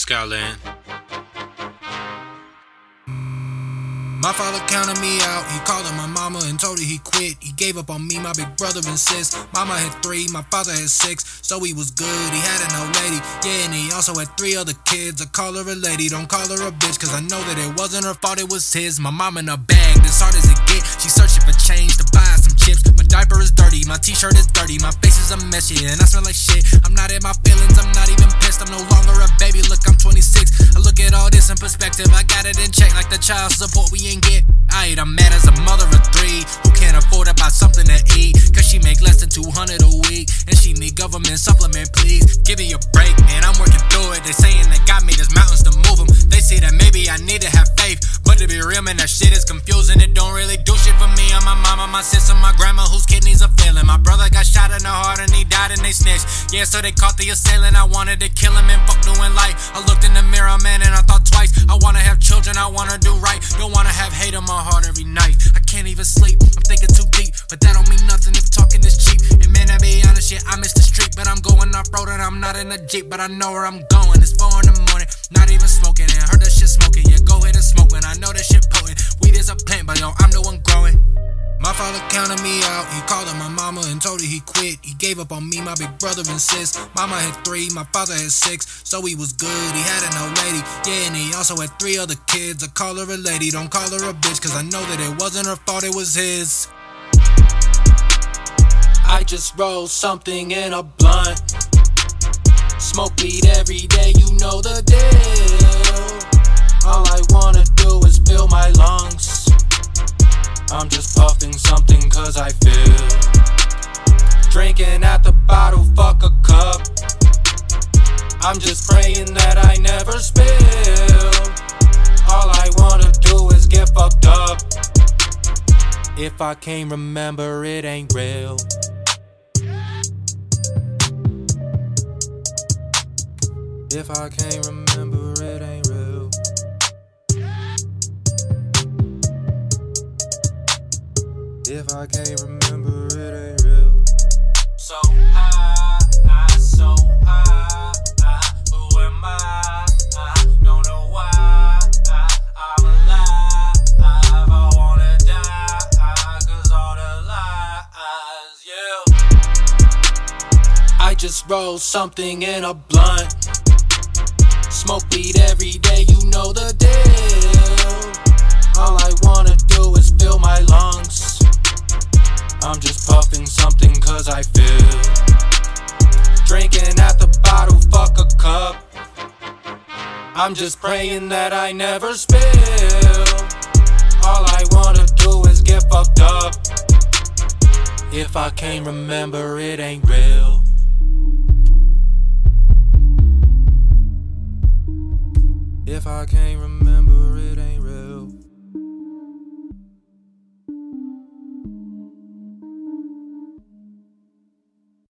Skyland. My father counted me out. He called up my mama and told her he quit. He gave up on me, my big brother and sis. Mama had three, my father had six, so he was good. He had an old lady, yeah, and he also had three other kids. I call her a lady, don't call her a bitch, cause I know that it wasn't her fault, it was his. My mom in a bag, as hard as it get. She searching for change to buy some chips. My diaper is dirty, my t shirt is dirty, my face is a mess, yeah, and I smell like shit. I'm not in my feelings, I'm not even pissed, I'm no longer perspective, I got it in check like the child support we ain't get. I I'm mad as a mother of three who can't afford to buy something to eat. Cause she make less than 200 a week and she need government supplement, please. Give me a break, man, I'm working through it. They saying they got me, there's mountains to move them. They say that maybe I need to have faith, but to be real, man, that shit is confusing. It don't really do shit for me I'm my mama, my sister, my grandma whose kidneys are failing. My brother got shot in the heart died and they snitched. Yeah, so they caught the assailant. I wanted to kill him and fuck doing life. I looked in the mirror, man, and I thought twice. I wanna have children, I wanna do right. Don't wanna have hate in my heart every night. I can't even sleep, I'm thinking too deep, but that don't mean nothing if talking is cheap. And man, I be honest, yeah, I miss the street, but I'm going off road and I'm not in a jeep, but I know where I'm going. It's four in the morning, not even smoking, and heard that shit smoking. Yeah, go ahead and smoke when I know that shit potent. Weed is a plant, but yo, I'm the one growing. Father counted me out. He called up my mama and told her he quit. He gave up on me, my big brother and sis. Mama had three, my father had six, so he was good. He had an old lady, yeah, and he also had three other kids. I call her a lady, don't call her a bitch, cause I know that it wasn't her fault, it was his. I just rolled something in a blunt. Smoke weed every day, you know the deal. All I wanna cause I feel. Drinking at the bottle, fuck a cup. I'm just praying that I never spill. All I wanna do is get fucked up. If I can't remember, it ain't real. If I can't remember, it ain't real. If I can't remember, it ain't real. So high, I so high, I, who am I? I don't know why I, I'm alive. I wanna die, cause all the lies, yeah. I just rolled something in a blunt. Smoke weed every day, you I'm just puffing something cause I feel. Drinking at the bottle, fuck a cup. I'm just praying that I never spill. All I wanna do is get fucked up. If I can't remember, it ain't real. If I can't remember.